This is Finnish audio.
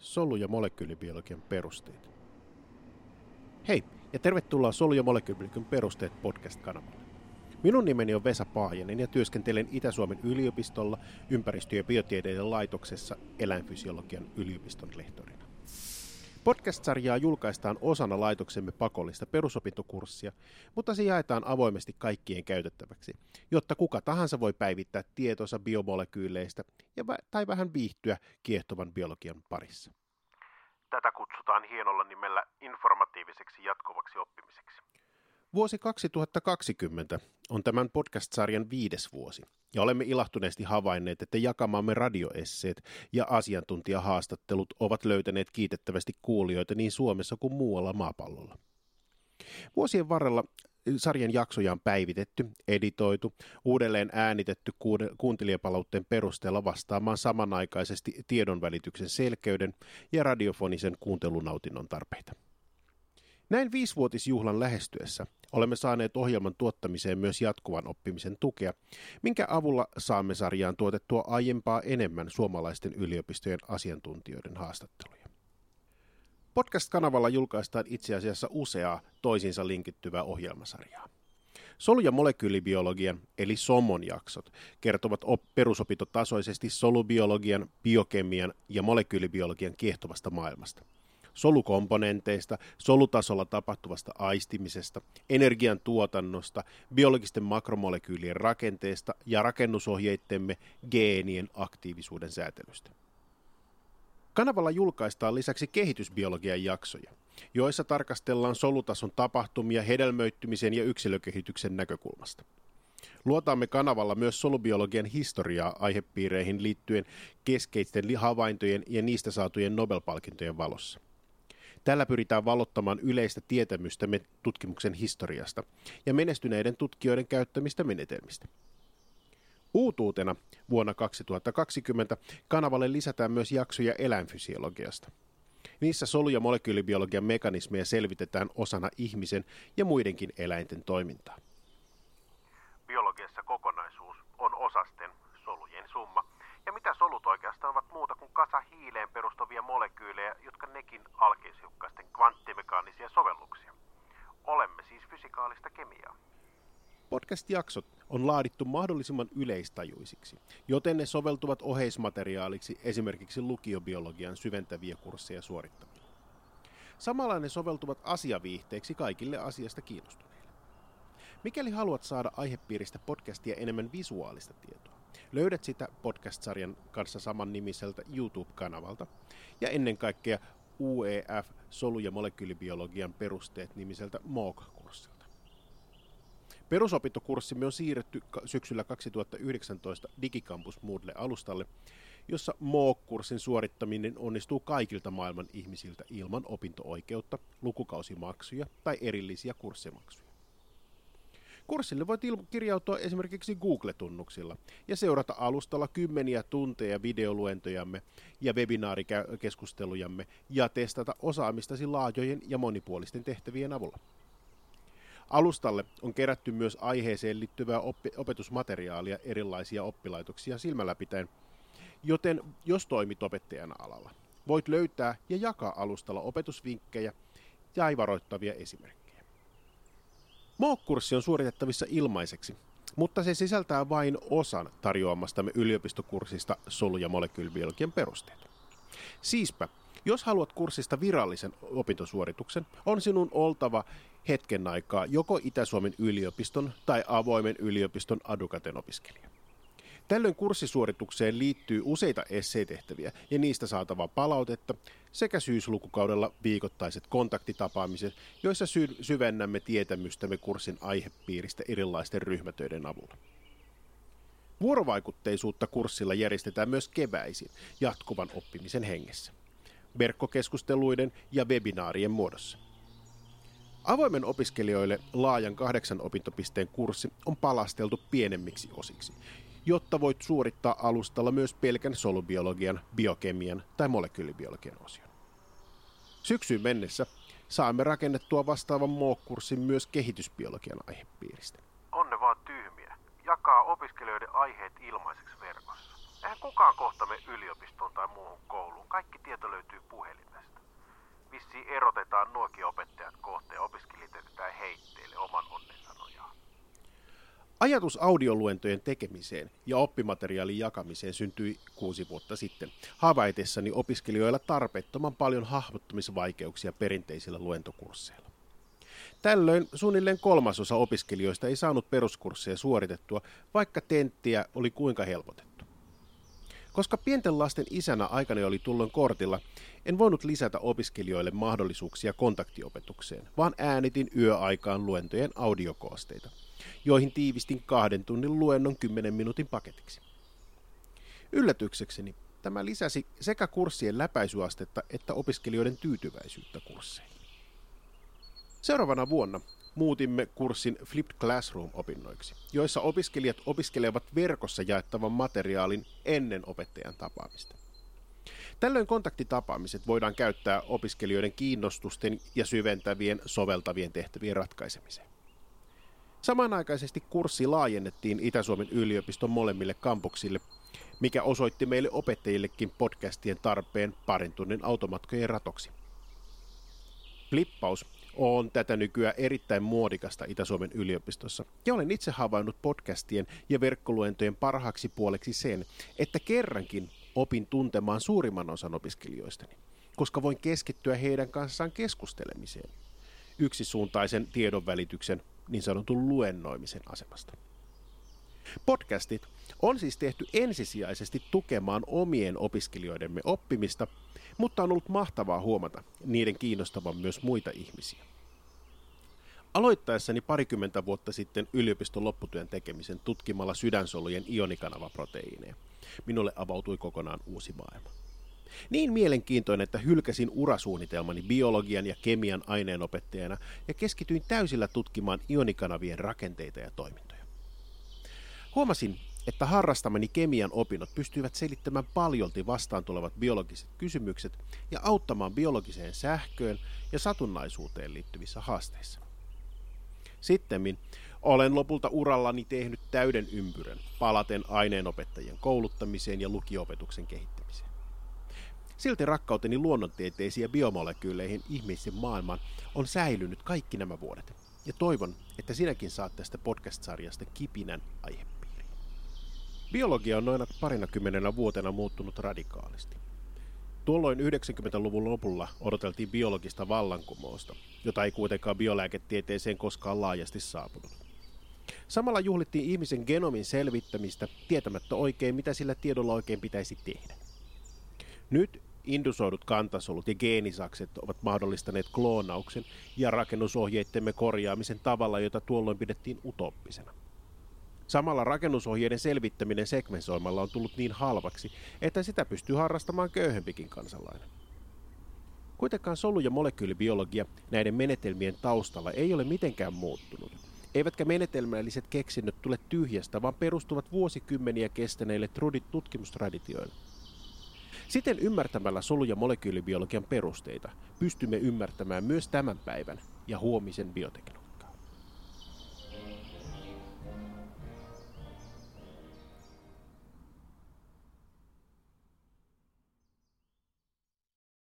solu- ja molekyylibiologian perusteet. Hei, ja tervetuloa Solu- ja molekyylibiologian perusteet podcast-kanavalle. Minun nimeni on Vesa Paajanen ja työskentelen Itä-Suomen yliopistolla ympäristö- ja biotieteiden laitoksessa eläinfysiologian yliopiston lehtorina. Podcast-sarjaa julkaistaan osana laitoksemme pakollista perusopintokurssia, mutta se jaetaan avoimesti kaikkien käytettäväksi, jotta kuka tahansa voi päivittää tietonsa biomolekyyleistä ja vä- tai vähän viihtyä kiehtovan biologian parissa. Tätä kutsutaan hienolla nimellä informatiiviseksi jatkuvaksi oppimiseksi. Vuosi 2020 on tämän podcast-sarjan viides vuosi, ja olemme ilahtuneesti havainneet, että jakamamme radioesseet ja asiantuntijahaastattelut ovat löytäneet kiitettävästi kuulijoita niin Suomessa kuin muualla maapallolla. Vuosien varrella sarjan jaksoja on päivitetty, editoitu, uudelleen äänitetty kuuntelijapalautteen perusteella vastaamaan samanaikaisesti tiedonvälityksen selkeyden ja radiofonisen kuuntelunautinnon tarpeita. Näin viisivuotisjuhlan lähestyessä olemme saaneet ohjelman tuottamiseen myös jatkuvan oppimisen tukea, minkä avulla saamme sarjaan tuotettua aiempaa enemmän suomalaisten yliopistojen asiantuntijoiden haastatteluja. Podcast-kanavalla julkaistaan itse asiassa useaa toisiinsa linkittyvää ohjelmasarjaa. Solu- ja molekyylibiologian eli SOMON jaksot kertovat op- perusopintotasoisesti solubiologian, biokemian ja molekyylibiologian kiehtovasta maailmasta – solukomponenteista, solutasolla tapahtuvasta aistimisesta, energian tuotannosta, biologisten makromolekyylien rakenteesta ja rakennusohjeittemme geenien aktiivisuuden säätelystä. Kanavalla julkaistaan lisäksi kehitysbiologian jaksoja, joissa tarkastellaan solutason tapahtumia hedelmöittymisen ja yksilökehityksen näkökulmasta. Luotaamme kanavalla myös solubiologian historiaa aihepiireihin liittyen keskeisten havaintojen ja niistä saatujen Nobel-palkintojen valossa. Tällä pyritään valottamaan yleistä tietämystämme tutkimuksen historiasta ja menestyneiden tutkijoiden käyttämistä menetelmistä. Uutuutena vuonna 2020 kanavalle lisätään myös jaksoja eläinfysiologiasta. Niissä solu- ja molekyylibiologian mekanismeja selvitetään osana ihmisen ja muidenkin eläinten toimintaa. Biologiassa kokonaisuus on osasten solujen summa. Ja mitä solut oikeastaan ovat muuta kuin kasa hiileen perustuvia molekyylejä, jotka nekin alkeishiukkaisten Podcast-jaksot on laadittu mahdollisimman yleistajuisiksi, joten ne soveltuvat oheismateriaaliksi esimerkiksi lukiobiologian syventäviä kursseja suorittamille. Samalla ne soveltuvat asiaviihteeksi kaikille asiasta kiinnostuneille. Mikäli haluat saada aihepiiristä podcastia enemmän visuaalista tietoa, löydät sitä podcast-sarjan kanssa saman nimiseltä YouTube-kanavalta ja ennen kaikkea UEF solu- ja molekyylibiologian perusteet nimiseltä MOOC-kurssilta. Perusopintokurssimme on siirretty syksyllä 2019 Digicampus Moodle-alustalle, jossa MOOC-kurssin suorittaminen onnistuu kaikilta maailman ihmisiltä ilman opinto-oikeutta, lukukausimaksuja tai erillisiä kurssimaksuja. Kurssille voit kirjautua esimerkiksi Google-tunnuksilla ja seurata alustalla kymmeniä tunteja videoluentojamme ja webinaarikeskustelujamme ja testata osaamistasi laajojen ja monipuolisten tehtävien avulla. Alustalle on kerätty myös aiheeseen liittyvää oppi- opetusmateriaalia erilaisia oppilaitoksia silmällä pitäen, joten jos toimit opettajana alalla, voit löytää ja jakaa alustalla opetusvinkkejä ja varoittavia esimerkkejä. MOOC-kurssi on suoritettavissa ilmaiseksi, mutta se sisältää vain osan tarjoamastamme yliopistokurssista solu- ja molekyylibiologian perusteet. Siispä, jos haluat kurssista virallisen opintosuorituksen, on sinun oltava hetken aikaa joko Itä-Suomen yliopiston tai avoimen yliopiston adukaten opiskelija. Tällöin kurssisuoritukseen liittyy useita esseetehtäviä ja niistä saatavaa palautetta sekä syyslukukaudella viikoittaiset kontaktitapaamiset, joissa sy- syvennämme tietämystämme kurssin aihepiiristä erilaisten ryhmätöiden avulla. Vuorovaikutteisuutta kurssilla järjestetään myös keväisin jatkuvan oppimisen hengessä, verkkokeskusteluiden ja webinaarien muodossa. Avoimen opiskelijoille laajan kahdeksan opintopisteen kurssi on palasteltu pienemmiksi osiksi, jotta voit suorittaa alustalla myös pelkän solubiologian, biokemian tai molekyylibiologian osion. Syksyyn mennessä saamme rakennettua vastaavan MOOC-kurssin myös kehitysbiologian aihepiiristä. On ne vaan tyhmiä. Jakaa opiskelijoiden aiheet ilmaiseksi verkossa. Eihän kukaan kohta me yliopistoon tai muuhun kouluun Kaikki tieto löytyy puhelimesta. Vissi erotetaan nuokin opettajat kohteen ja opiskelijat heitteille oman onnensa nojaan. Ajatus audioluentojen tekemiseen ja oppimateriaalin jakamiseen syntyi kuusi vuotta sitten, havaitessani opiskelijoilla tarpeettoman paljon hahmottumisvaikeuksia perinteisillä luentokursseilla. Tällöin suunnilleen kolmasosa opiskelijoista ei saanut peruskursseja suoritettua, vaikka tenttiä oli kuinka helpotettu. Koska pienten lasten isänä aikana oli tullon kortilla, en voinut lisätä opiskelijoille mahdollisuuksia kontaktiopetukseen, vaan äänitin yöaikaan luentojen audiokoosteita, joihin tiivistin kahden tunnin luennon 10 minuutin paketiksi. Yllätyksekseni tämä lisäsi sekä kurssien läpäisyastetta että opiskelijoiden tyytyväisyyttä kursseihin. Seuraavana vuonna muutimme kurssin Flipped Classroom-opinnoiksi, joissa opiskelijat opiskelevat verkossa jaettavan materiaalin ennen opettajan tapaamista. Tällöin kontaktitapaamiset voidaan käyttää opiskelijoiden kiinnostusten ja syventävien soveltavien tehtävien ratkaisemiseen. Samanaikaisesti kurssi laajennettiin Itä-Suomen yliopiston molemmille kampuksille, mikä osoitti meille opettajillekin podcastien tarpeen parin tunnin automatkojen ratoksi. Flippaus on tätä nykyään erittäin muodikasta Itä-Suomen yliopistossa. Ja olen itse havainnut podcastien ja verkkoluentojen parhaaksi puoleksi sen, että kerrankin opin tuntemaan suurimman osan opiskelijoistani, koska voin keskittyä heidän kanssaan keskustelemiseen yksisuuntaisen tiedonvälityksen niin sanotun luennoimisen asemasta. Podcastit on siis tehty ensisijaisesti tukemaan omien opiskelijoidemme oppimista, mutta on ollut mahtavaa huomata niiden kiinnostavan myös muita ihmisiä. Aloittaessani parikymmentä vuotta sitten yliopiston lopputyön tekemisen tutkimalla sydänsolujen ionikanavaproteiineja, minulle avautui kokonaan uusi maailma. Niin mielenkiintoinen, että hylkäsin urasuunnitelmani biologian ja kemian aineenopettajana ja keskityin täysillä tutkimaan ionikanavien rakenteita ja toimintoja. Huomasin, että harrastamani kemian opinnot pystyivät selittämään paljolti vastaan tulevat biologiset kysymykset ja auttamaan biologiseen sähköön ja satunnaisuuteen liittyvissä haasteissa. Sittemmin olen lopulta urallani tehnyt täyden ympyrän palaten aineenopettajien kouluttamiseen ja lukiopetuksen kehittämiseen. Silti rakkauteni luonnontieteisiin ja biomolekyyleihin ihmisen maailmaan on säilynyt kaikki nämä vuodet. Ja toivon, että sinäkin saat tästä podcast-sarjasta kipinän aihepiiriin. Biologia on noina parina kymmenenä vuotena muuttunut radikaalisti. Tuolloin 90-luvun lopulla odoteltiin biologista vallankumousta, jota ei kuitenkaan biolääketieteeseen koskaan laajasti saapunut. Samalla juhlittiin ihmisen genomin selvittämistä tietämättä oikein, mitä sillä tiedolla oikein pitäisi tehdä. Nyt indusoidut kantasolut ja geenisakset ovat mahdollistaneet kloonauksen ja rakennusohjeittemme korjaamisen tavalla, jota tuolloin pidettiin utoppisena. Samalla rakennusohjeiden selvittäminen sekvensoimalla on tullut niin halvaksi, että sitä pystyy harrastamaan köyhempikin kansalainen. Kuitenkaan solu- ja molekyylibiologia näiden menetelmien taustalla ei ole mitenkään muuttunut. Eivätkä menetelmälliset keksinnöt tule tyhjästä, vaan perustuvat vuosikymmeniä kestäneille trudit tutkimustraditioille. Siten ymmärtämällä solu- ja molekyylibiologian perusteita pystymme ymmärtämään myös tämän päivän ja huomisen bioteknologian.